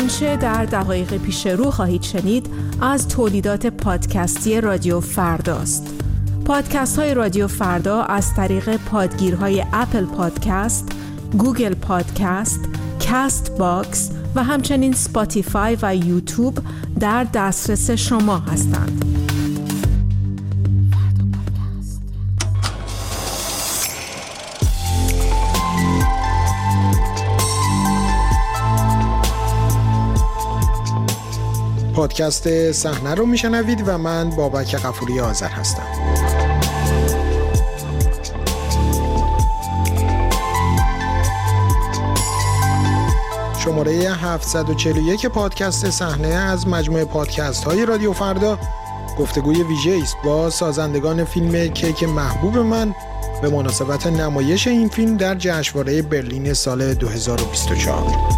آنچه در دقایق پیش رو خواهید شنید از تولیدات پادکستی رادیو فرداست. پادکست های رادیو فردا از طریق پادگیرهای Apple Podcast، Google Podcast، Castbox و همچنین Spotify و یوتیوب در دسترس شما هستند. پادکست صحنه رو میشنوید و من بابک قفوری آذر هستم. شماره 741 پادکست صحنه از مجموعه پادکست های رادیو فردا گفتگوی ویژه است با سازندگان فیلم کیک محبوب من به مناسبت نمایش این فیلم در جشنواره برلین سال 2024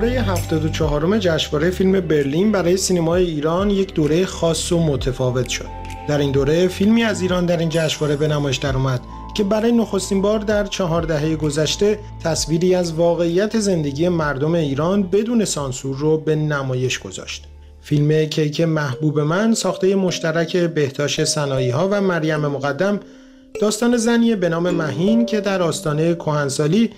دوره 74 جشنواره فیلم برلین برای سینمای ایران یک دوره خاص و متفاوت شد. در این دوره فیلمی از ایران در این جشنواره به نمایش درآمد که برای نخستین بار در چهار دهه گذشته تصویری از واقعیت زندگی مردم ایران بدون سانسور رو به نمایش گذاشت. فیلم کیک محبوب من ساخته مشترک بهتاش سنایی ها و مریم مقدم داستان زنی به نام مهین که در آستانه کهنسالی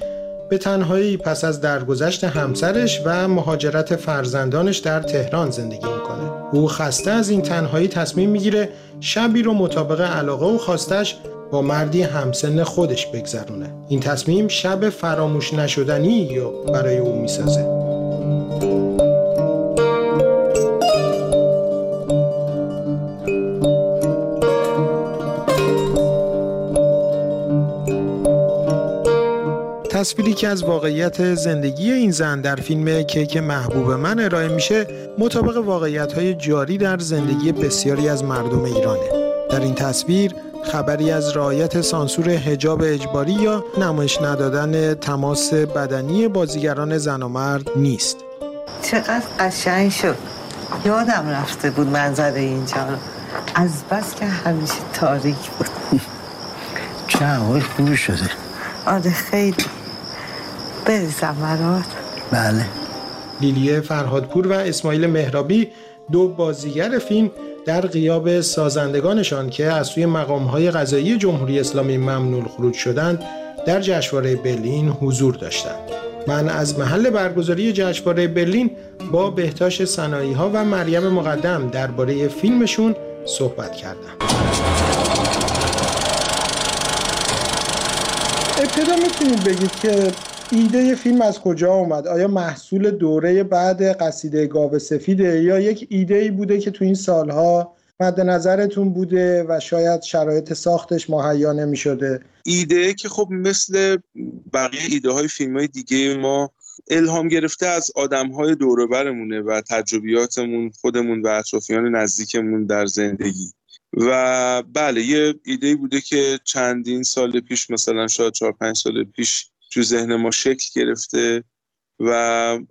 به تنهایی پس از درگذشت همسرش و مهاجرت فرزندانش در تهران زندگی می‌کنه. او خسته از این تنهایی تصمیم می‌گیره شبی رو مطابق علاقه و خواستش با مردی همسن خودش بگذرونه. این تصمیم شب فراموش نشدنی برای او می‌سازه. تصویری که از واقعیت زندگی این زن در فیلم کیک محبوب من ارائه میشه مطابق واقعیت های جاری در زندگی بسیاری از مردم ایرانه. در این تصویر خبری از رعایت سانسور هجاب اجباری یا نمایش ندادن تماس بدنی بازیگران زن و مرد نیست. چقدر قشنگ شد. یادم رفته بود منظر اینجا از بس که همیشه تاریک بود. چه هوای خوبی شده. آره خیلی. بریزم برات. بله. لیلیه فرهادپور و اسماعیل مهرابی دو بازیگر فیلم در قیاب سازندگانشان که از سوی مقامهای غذایی جمهوری اسلامی ممنول خروج شدند در جشنواره برلین حضور داشتند. من از محل برگزاری جشنواره برلین با بهتاش سنایی ها و مریم مقدم درباره فیلمشون صحبت کردم. ابتدا می‌تونید بگید که ایده فیلم از کجا اومد؟ آیا محصول دوره بعد قصیده گاو سفیده؟ یا یک ایده ای بوده که تو این سالها مد نظرتون بوده و شاید شرایط ساختش مهیا نمی شده ایده که خب مثل بقیه ایده های فیلم های دیگه ما الهام گرفته از آدم های دوروبرمونه و تجربیاتمون خودمون و اطرافیان نزدیکمون در زندگی. و بله یه ایده بوده که چندین سال پیش مثلا شاید چهار پنج سال پیش تو ذهن ما شکل گرفته و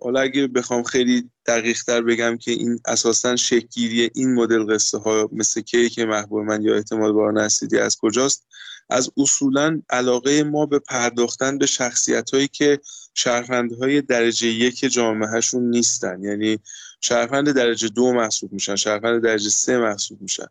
حالا اگه بخوام خیلی دقیق تر بگم که این اساسا شکلگیری این مدل قصه ها مثل که محبوب من یا احتمال بار نسیدی از کجاست از اصولا علاقه ما به پرداختن به شخصیت هایی که شهروندهای درجه یک جامعهشون نیستن. یعنی شهروند درجه دو محسوب میشن شهروند درجه سه محسوب میشن.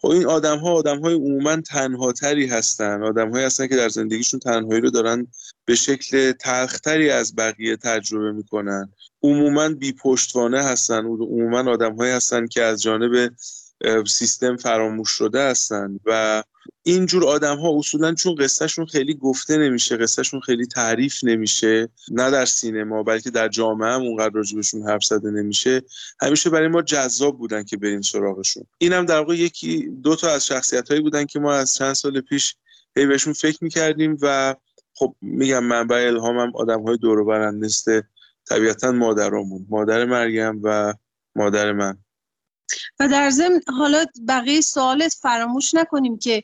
خب این آدم ها آدم های عموما تنها تری هستن. آدم هایی هستن که در زندگیشون تنهایی رو دارن به شکل تلختری از بقیه تجربه می‌کنن. عموما بی پشتوانه هستن. عموما آدم هایی هستن که از جانب سیستم فراموش شده هستن و اینجور آدم ها اصولا چون قصهشون خیلی گفته نمیشه قصهشون خیلی تعریف نمیشه نه در سینما بلکه در جامعه هم اونقدر راجبشون حرف زده نمیشه. همیشه برای ما جذاب بودن که بریم سراغشون. اینم در واقع یکی دو تا از شخصیت هایی بودن که ما از چند سال پیش هی بهشون فکر می‌کردیم و خب میگم منبع الهامم آدم های دور مثل طبیعتا مادرامون مادر مریم و مادر من. و در ضمن حالا بقیه سوالت فراموش نکنیم که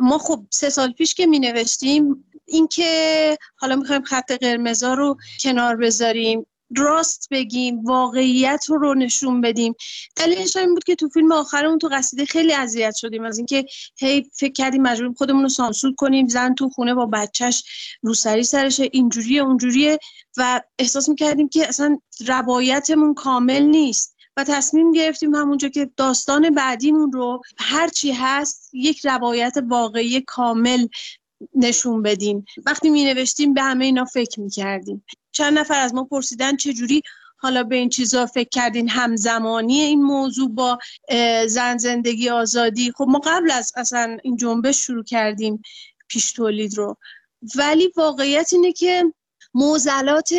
ما خب سه سال پیش که می نوشتیم اینکه حالا می‌خوایم خط قرمزا رو کنار بذاریم راست بگیم واقعیت رو نشون بدیم. دلیلش این بود که تو فیلم آخرمون تو قصیده خیلی اذیت شدیم از اینکه هی فکر کردیم مجبوریم خودمون رو سانسور کنیم زن تو خونه با بچهش روسری سرشه اینجوریه اونجوریه و احساس می‌کردیم که اصلا روایتمون کامل نیست. و تصمیم گرفتیم همونجا که داستان بعدیمون رو هرچی هست یک روایت واقعی کامل نشون بدیم. وقتی می نوشتیم به همه اینا فکر می کردیم چند نفر از ما پرسیدن چجوری حالا به این چیزا فکر کردین؟ همزمانی این موضوع با زن زندگی آزادی. خب ما قبل از اصلا این جنبش شروع کردیم پیش تولید رو. ولی واقعیت اینه که موزلات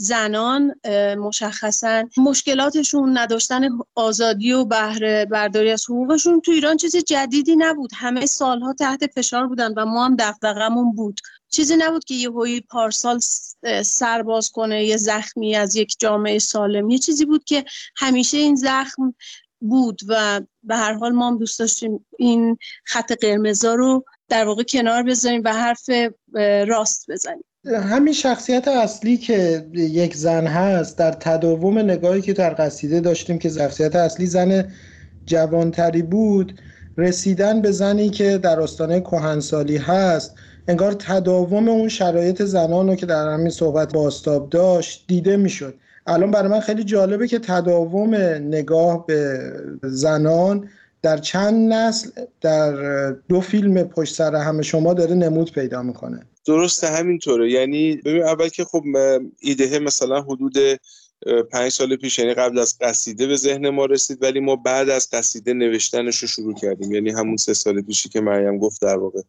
زنان مشخصا مشکلاتشون نداشتن آزادی و بهره برداری از حقوقشون تو ایران چیز جدیدی نبود. همه سالها تحت فشار بودن و ما هم دغدغمون بود. چیزی نبود که یه هوی پارسال سرباز کنه یه زخمی از یک جامعه سالم. یه چیزی بود که همیشه این زخم بود و به هر حال ما هم دوست داشتیم این خط قرمزا رو در واقع کنار بذاریم و حرف راست بزنیم. همین شخصیت اصلی که یک زن هست در تداوم نگاهی که در قصیده داشتیم که شخصیت اصلی زن جوانتری بود رسیدن به زنی که در آستانه کهنسالی هست انگار تداوم اون شرایط زنان رو که در همین صحبت باستاب داشت دیده می‌شد. الان برای من خیلی جالبه که تداوم نگاه به زنان در چند نسل در دو فیلم پشت سر همه شما داره نمود پیدا می‌کنه. درسته همینطوره. یعنی ببین اول که خب ایده مثلا حدود پنج سال پیش یعنی قبل از قصیده به ذهن ما رسید ولی ما بعد از قصیده نوشتنش رو شروع کردیم. یعنی همون سه سال پیشی که مریم گفت در واقع.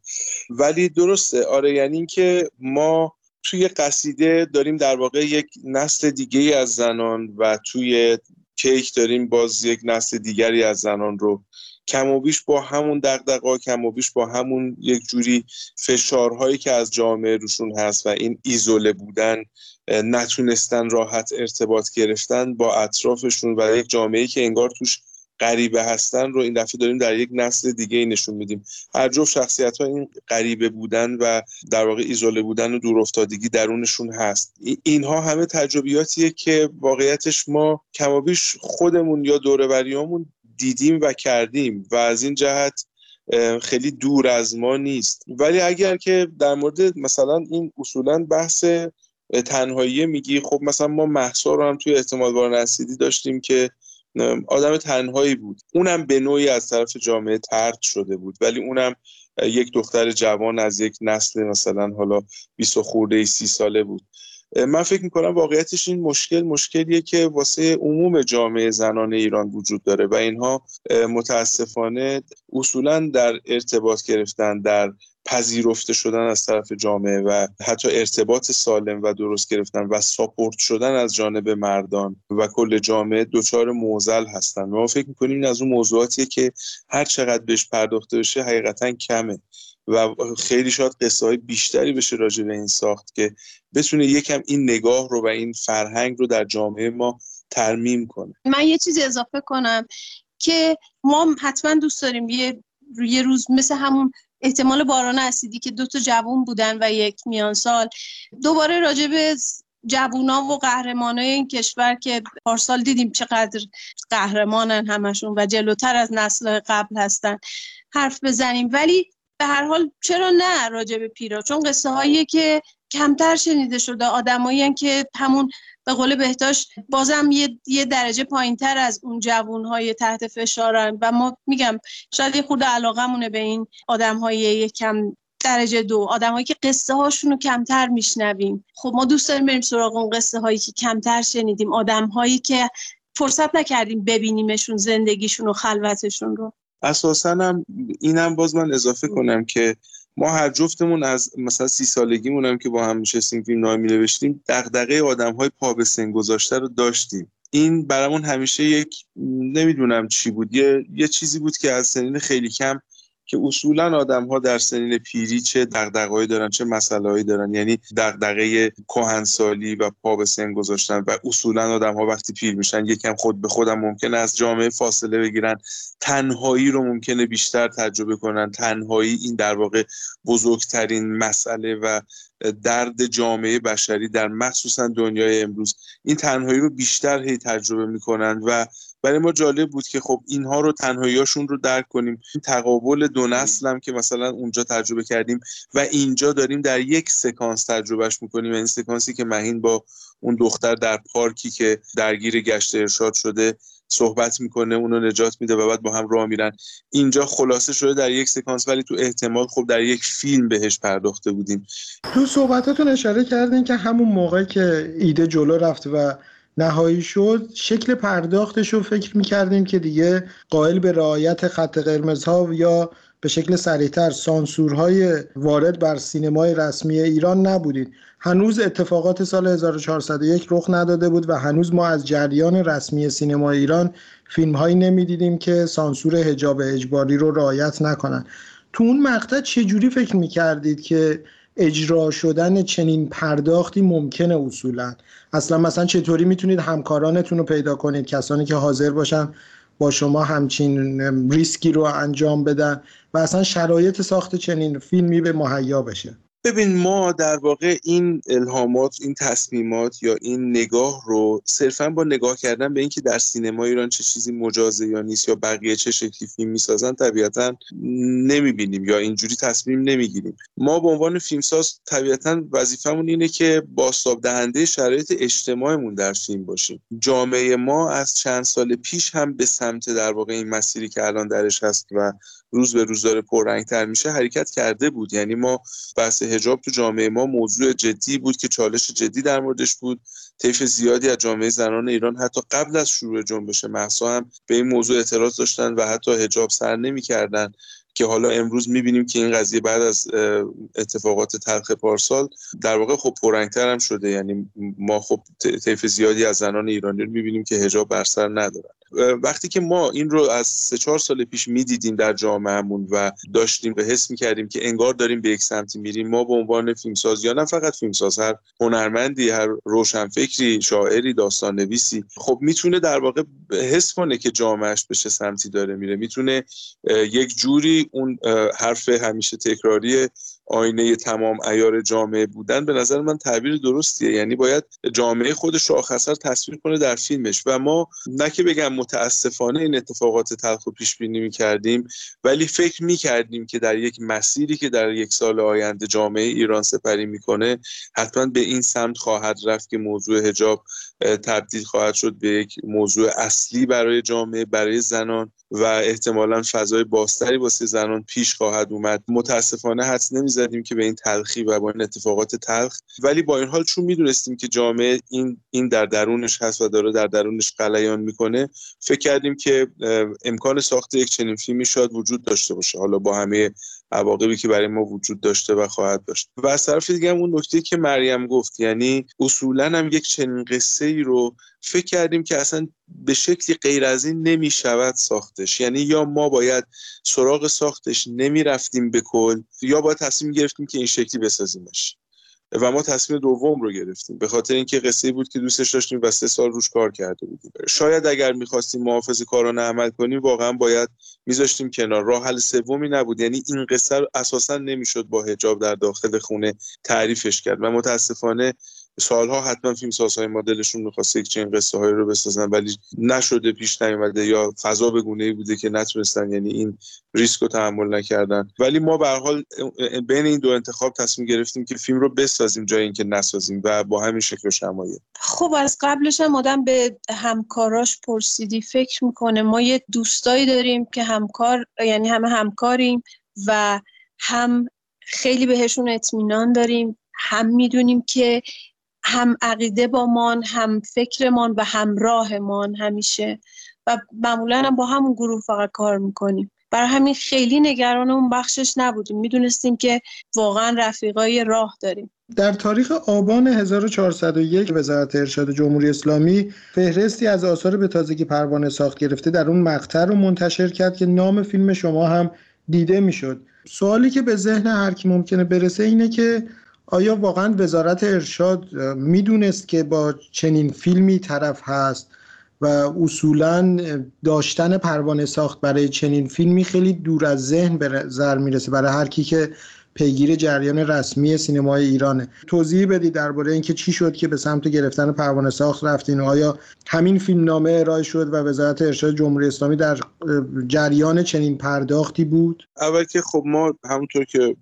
ولی درسته. آره یعنی اینکه ما توی قصیده داریم در واقع یک نسل دیگه از زنان و توی کیک داریم باز یک نسل دیگری از زنان رو. کم و بیش با همون دقدقا کم و بیش با همون یک جوری فشارهایی که از جامعه روشون هست و این ایزوله بودن نتونستن راحت ارتباط گرفتن با اطرافشون و یک جامعه که انگار توش غریبه هستن رو این دفعه داریم در یک نسل دیگه ای نشون میدیم. هر جفت شخصیت ها این غریبه بودن و در واقع ایزوله بودن و دورافتادگی درونشون هست. اینها همه تجربیاتیه که واقعیتش ما کمابیش خودمون یا دوربریامون دیدیم و کردیم و از این جهت خیلی دور از ما نیست. ولی اگر که در مورد مثلا این اصولا بحث تنهایی میگی خب مثلا ما محسا رو هم توی احتمال بار نسیدی داشتیم که آدم تنهایی بود. اونم به نوعی از طرف جامعه ترد شده بود. ولی اونم یک دختر جوان از یک نسل مثلا حالا 20 خورده سی ساله بود. من فکر می‌کنم واقعیتش این مشکل مشکلیه که واسه عموم جامعه زنان ایران وجود داره و اینها متاسفانه اصولا در ارتباط گرفتن در پذیرفته شدن از طرف جامعه و حتی ارتباط سالم و درست گرفتن و ساپورت شدن از جانب مردان و کل جامعه دچار موزل هستن. ما فکر می‌کنیم این از اون موضوعاتیه که هر چقدر بهش پرداخته بشه حقیقتا کمه و خیلی شاید قصه های بیشتری بشه راجع به این ساخت که بتونه یکم این نگاه رو و این فرهنگ رو در جامعه ما ترمیم کنه. من یه چیزی اضافه کنم که ما حتما دوست داریم یه یه روز مثل همون احتمال باران اسیدی که دو تا جوون بودن و یک میان سال. دوباره راجع به جوونا و قهرمانای این کشور که پارسال دیدیم چقدر قهرمانن همشون و جلوتر از نسل قبل هستن حرف بزنیم. ولی به هر حال چرا نه راجع به پیرا؟ چون قصه هایی که کمتر شنیده شده آدمایی که همون به قول بهداشت بازم یه, یه درجه پایین تر از اون جوون های تحت فشارن و ما میگم شاید یه خود علاقه به این آدم های یکم درجه دو. آدم هایی که قصه هاشون رو کمتر میشنویم. خب ما دوست داریم بریم سراغ اون قصه هایی که کمتر شنیدیم. آدم هایی که فرصت نکردیم ببینیمشون زندگیشون و خلوتشون رو. اساسا هم اینم باز من اضافه کنم که ما هر جفتمون از مثلا سی سالگیمون هم که با هم نشستیم فیلم نامه نوشتیم دغدغه آدم های پا به سن گذاشته رو داشتیم. این برامون همیشه یک نمی‌دونم چی بود یه, یه چیزی بود که از سنین خیلی کم که اصولا آدم ها در سنین پیری چه دغدغه‌ای دارن چه مسائلی دارن. یعنی دغدغه کهنسالی و پا به سن گذاشتن و اصولا آدم ها وقتی پیر میشن یکم خود به خودم ممکنه از جامعه فاصله بگیرن. تنهایی رو ممکنه بیشتر تجربه کنن. تنهایی این در واقع بزرگترین مسئله و درد جامعه بشری در مخصوصا دنیای امروز. این تنهایی رو بیشتر هی تجربه می‌کنن و برای ما جالب بود که خب اینها رو تنهاییاشون رو درک کنیم. این تقابل دو نسل هم که مثلا اونجا تجربه کردیم و اینجا داریم در یک سکانس تجربهش می‌کنیم. این سکانسی که مهین با اون دختر در پارکی که درگیر گشت ارشاد شده صحبت می‌کنه اونو نجات میده و بعد با هم راه میرن. اینجا خلاصه شده در یک سکانس ولی تو احتمال خب در یک فیلم بهش پرداخته بودیم. تو صحبتاتون اشاره کردین که همون موقع که ایده جلو رفت و نهایی شد شکل پرداختش رو فکر می‌کردیم که دیگه قائل به رعایت خط قرمزها یا به شکل سریعتر سانسورهای وارد بر سینمای رسمی ایران نبودید. هنوز اتفاقات سال 1401 رخ نداده بود و هنوز ما از جریان رسمی سینما ایران فیلم هایی نمی‌دیدیم که سانسور هجاب اجباری رو رعایت نکنن. تو اون مقطع چجوری فکر می‌کردید که اجرا شدن چنین پرداختی ممکنه اصولا. اصلا مثلا چطوری می‌تونید همکارانتون رو پیدا کنید؟ کسانی که حاضر باشن با شما همچین ریسکی رو انجام بدن و اصلا شرایط ساخت چنین فیلمی به مهیا بشه. ببین ما در واقع این الهامات این تصمیمات یا این نگاه رو صرفا با نگاه کردن به اینکه در سینما ایران چه چیزی مجازه یا نیست یا بقیه چه شکلی فیلم می‌سازن طبیعتا نمی‌بینیم یا اینجوری تصمیم نمی‌گیریم. ما به عنوان فیلمساز طبیعتا وظیفمون اینه که باستاب دهنده شرایط اجتماعمون در فیلم باشیم. جامعه ما از چند سال پیش هم به سمت در واقع این مسیری که الان درش هست و روز به روز داره پررنگتر میشه حرکت کرده بود. یعنی ما بحث هجاب تو جامعه ما موضوع جدی بود که چالش جدی در موردش بود. طیف زیادی از جامعه زنان ایران حتی قبل از شروع جنبش محسا هم به این موضوع اعتراض داشتن و حتی هجاب سر نمی‌کردن. که حالا امروز می‌بینیم که این قضیه بعد از اتفاقات تلخ پارسال در واقع خب پررنگتر هم شده. یعنی ما خب طیف زیادی از زنان ایرانی رو می‌بینیم که هجاب بر سر ندارن. وقتی که ما این رو از سه چهار سال پیش می‌دیدیم در جامعهمون و داشتیم به حس می‌کردیم که انگار داریم به یک سمتی میریم ما به عنوان فیلمساز یا نه فقط فیلمساز هر هنرمندی هر روشنفکری شاعری داستان نویسی خب می‌تونه در واقع حس کنه که جامعهش به چه سمتی داره میره. می‌تونه یک جوری اون حرف همیشه تکراری آینه تمام ایار جامعه بودن به نظر من تعبیر درستیه. یعنی باید جامعه خودش رو آخر تصویر کنه در فیلمش. و ما نه که بگم متاسفانه این اتفاقات تلخ و پیش بینی می‌کردیم ولی فکر می‌کردیم که در یک مسیری که در یک سال آینده جامعه ایران سپری می‌کنه حتما به این سمت خواهد رفت که موضوع هجاب تبدیل خواهد شد به یک موضوع اصلی برای جامعه برای زنان و احتمالا فضای باستری واسه زنان پیش خواهد اومد. متاسفانه حدس نمی‌زدیم که به این تلخی و با این اتفاقات تلخ. ولی با این حال چون می‌دونستیم که جامعه این این در درونش هست و داره در درونش قلیان می‌کنه فکر کردیم که امکان ساخت یک چنین فیلمی شاید وجود داشته باشه. حالا با همه عواقبی که برای ما وجود داشته و خواهد داشت. و از طرف دیگه اون نکته که مریم گفت یعنی اصولا هم یک چنین قصه ای رو فکر کردیم که اصلا به شکلی غیر از این نمی شود ساختش. یعنی یا ما باید سراغ ساختش نمی رفتیم به کل یا باید تصمیم گرفتیم که این شکلی بسازیمش. و ما تصمیم دوم رو گرفتیم. به خاطر اینکه قصه بود که دوستش داشتیم و سه سال روش کار کرده بودیم. شاید اگر می‌خواستیم محافظ کارانه عمل کنیم واقعا باید میذاشتیم کنار. راه حل سومی نبود. یعنی این قصه اساسا نمی‌شد با حجاب در داخل خونه تعریفش کرد. و متاسفانه سالها حتما فیلم سازهای ما دلشون می‌خواست یک چنین قصه هایی رو بسازن ولی نشده پیش نیومده یا فضا به گونه ای بوده که نتونستن یعنی این ریسک رو تحمل نکردن. ولی ما به حال بین این دو انتخاب تصمیم گرفتیم که فیلم رو بسازیم جای اینکه نسازیم و با همین شکل و شمایل. خب از قبلش هم آدم به همکاراش پرسیدی فکر می‌کنه. ما یه دوستایی داریم که همکار یعنی همه همکاریم و هم خیلی بهشون اطمینان داریم. هم می‌دونیم که هم عقیده با من هم فکرمان و همراهمان همیشه. و معمولا هم با همون گروه فقط کار می‌کنیم. برای همین خیلی نگران اون بخشش نبودیم. می‌دونستیم که واقعا رفیقای راه داریم. در تاریخ آبان 1401 وزارت ارشاد جمهوری اسلامی فهرستی از آثار به تازگی پروانه ساخت گرفته در اون مقطع رو منتشر کرد که نام فیلم شما هم دیده می‌شد. سوالی که به ذهن هر کی ممکنه برسه اینه که آیا واقعا وزارت ارشاد می‌دونست که با چنین فیلمی طرف هست و اصولا داشتن پروانه ساخت برای چنین فیلمی خیلی دور از ذهن به نظر می‌رسه؟ برای هر کی که پیگیر جریان رسمی سینمای ایرانه. توضیح بدید درباره اینکه چی شد که به سمت گرفتن پروانه ساخت رفتین آیا همین فیلم نامه ارائه شد و وزارت ارشاد جمهوری اسلامی در جریان چنین پرداختی بود؟ اول که خب ما همونطور که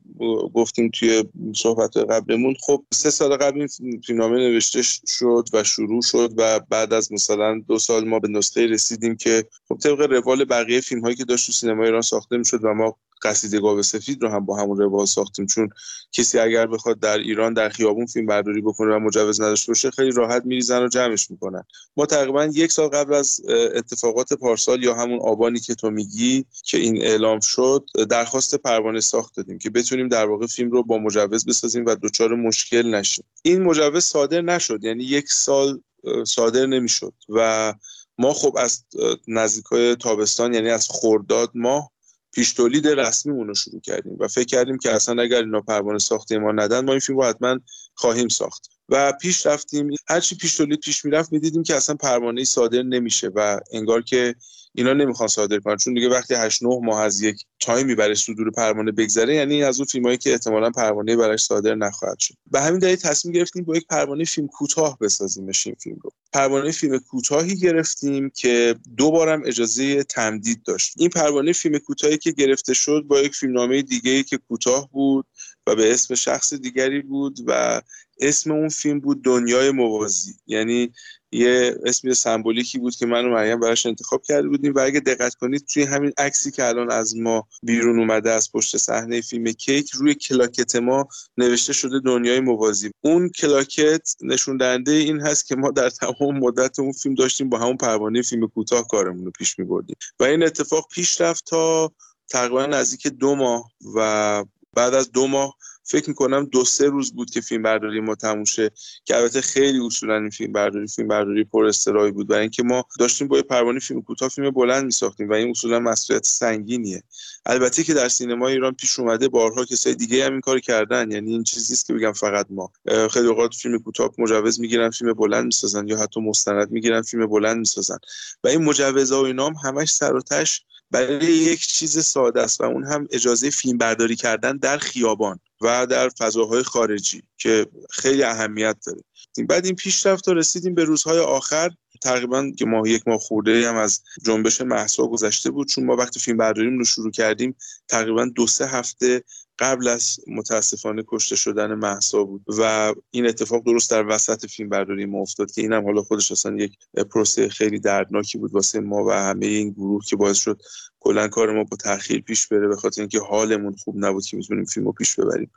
گفتیم توی صحبت قبلمون خب سه سال قبل این فیلمنامه نوشته شد و شروع شد و بعد از مثلا دو سال ما به نسخه رسیدیم که خب طبق روال بقیه فیلم هایی که داشت تو سینما ایران ساخته می‌شد و ما قصیده گاو سفید رو هم با همون روال ساختیم. چون کسی اگر بخواد در ایران در خیابون فیلم برداری بکنه و مجوز نداشته باشه خیلی راحت میریزن و جمعش می‌کنن. ما تقریبا یک سال قبل از اتفاقات پارسال یا همون آبانی که تو میگی که این اعلام شد درخواست پروانه ساخت دادیم که بتونیم در واقع فیلم رو با مجوز بسازیم و دچار مشکل نشیم. این مجوز صادر نشد یعنی یک سال صادر نمی‌شد. و ما خب از نزدیکای تابستان یعنی از خرداد ماه پیش تولید رسمیمون رو شروع کردیم و فکر کردیم که اصلا اگر اینا پروانه ساخته ما ندن ما این فیلم رو حتما خواهیم ساخت. و پیش رفتیم. هرچی پیش تولید پیش می‌رفت می‌دیدیم که اصلا پروانه صادر نمیشه و انگار که اینا نمی‌خوان صادر کنن. چون دیگه وقتی 8 9 ماه از یک تایمی برای صدور پروانه بگذره یعنی از اون فیلمایی که احتمالا پروانه براش صادر نخواهد شد. به همین دلیل تصمیم گرفتیم با یک پروانه فیلم کوتاه بسازیمش این فیلم رو. پروانه فیلم کوتاهی گرفتیم که دو بارم اجازه تمدید داشت. این پروانه فیلم کوتاهی که گرفته شد با یک فیلمنامه دیگه که کوتاه بود و به اسم شخص دیگری بود و اسم اون فیلم بود دنیای موازی. یعنی یه اسمی سمبولیکی بود که من و مریم براش انتخاب کرده بودیم و اگه دقت کنید توی همین عکسی که الان از ما بیرون اومده از پشت صحنه فیلم کیک روی کلاکت ما نوشته شده دنیای موازی. اون کلاکت نشون دهنده این هست که ما در تمام مدت اون فیلم داشتیم با همون پروانه فیلم کوتاه کارمون رو پیش میبردیم. و این اتفاق پیش رفت تا تقریبا نزدیک دو ماه و بعد از دو ماه فکر می‌کنم دو سه روز بود که فیلم برداری ما تموم شه که البته خیلی اصولا این فیلم برداری فیلم برداری پر استرایی بود. برای اینکه ما داشتیم با پروانه فیلم کوتاه فیلم بلند میساختیم و این اصولا مسئولیت سنگینیه. البته که در سینما ایران پیش اومده بارها کسای دیگه هم این کار کردن. یعنی این چیزی نیست که بگم فقط ما. خیلی اوقات فیلم کوتاه مجوز می‌گیرن فیلم بلند می‌سازن یا حتی مستند می‌گیرن فیلم بلند می‌سازن. و این مجوزها و اینا هم همش سر و تش برای یک چیز ساده است و اون هم اجازه فیلم برداری کردن در خیابان و در فضاهای خارجی که خیلی اهمیت داره. بعد این پیشرفت رسیدیم به روزهای آخر. تقریبا که ماه یک ماه خورده هم از جنبش محسا گذشته بود. چون ما وقتی فیلم برداریم رو شروع کردیم تقریبا دو سه هفته قبل از متاسفانه کشته شدن محسا بود و این اتفاق درست در وسط فیلم برداری ما افتاد که اینم حالا خودش اصلا یک پروسه خیلی دردناکی بود واسه ما و همه این گروه که باعث شد کلا کار ما با تاخیر پیش بره به خاطر اینکه حالمون خوب نبود که می‌تونیم فیلم رو پیش ببریم.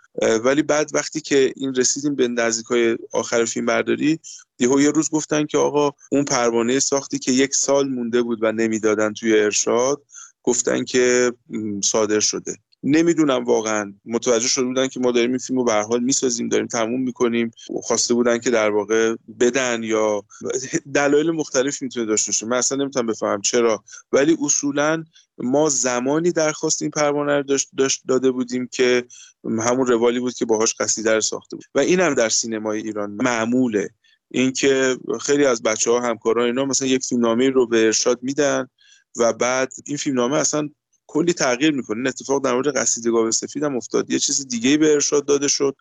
ولی بعد وقتی که این رسیدیم به نزدیکای آخر فیلم برداری یهو یه روز گفتن که آقا اون پروانه ساختی که یک سال مونده بود و نمی‌دادن توی ارشاد گفتن که صادر شده. نمی‌دونم واقعا. متوجه شده بودن که ما داریم این فیلم رو به حال می‌سازیم داریم تموم می‌کنیم. خواسته بودن که در واقع بدن یا دلایل مختلف می‌تونه داشته باشه. من اصلا نمی‌تونم بفهمم چرا. ولی اصولا ما زمانی درخواست این پروانه رو داشت, داشت داده بودیم که همون روالی بود که باهاش قصیده رو ساخته بود. و این هم در سینمای ایران معموله. اینکه خیلی از بچه ها همکاران اینا مثلا یک فیلمنامه رو به ارشاد میدن و بعد این فیلمنامه اصلا کلی تغییر می‌کنه. این اتفاق در مورد قصیده گاو سفید هم افتاد. یه چیز دیگه به ارشاد داده شد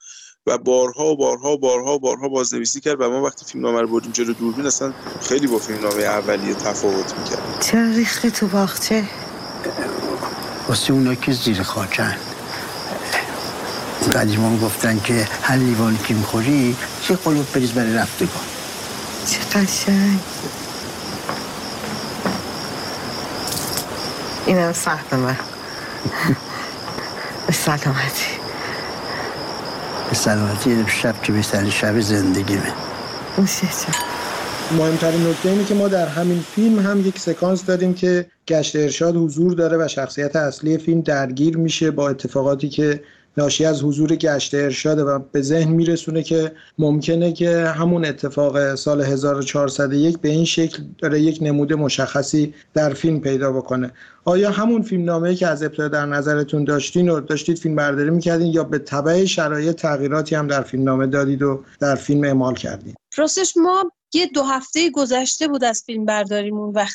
و بارها و بارها و بارها و بارها بازنویسی کرد و ما وقتی فیلمنامه رو بردیم جلو دوربین اصلا خیلی با فیلمنامه اولیه تفاوت می‌کرد. چرا ریخته تو باغچه؟ واسه اونا که زیر خاکن. قدیمان گفتن که هر لیوانی که می‌خوری چه قلوب بریز برای رفتگان. چه قشنگ. اینم سهم من. به سلامتی. به سلامتی شب که بهترین شب زندگیمه موشه مهمترین نکته اینه که ما در همین فیلم هم یک سکانس داریم که گشت ارشاد حضور داره و شخصیت اصلی فیلم درگیر میشه با اتفاقاتی که ناشی از حضور گشت ارشاده و به ذهن میرسونه که ممکنه که همون اتفاق سال 1401 به این شکل داره یک نمود مشخصی در فیلم پیدا بکنه. آیا همون فیلم نامه که از ابتدا در نظرتون داشتین و داشتید فیلم برداری می‌کردین یا به تبع شرایط تغییراتی هم در فیلم نامه دادید و در فیلم اعمال کردید راستش ما یه دو هفته گذشته بود از فیلم برداریمون وقتی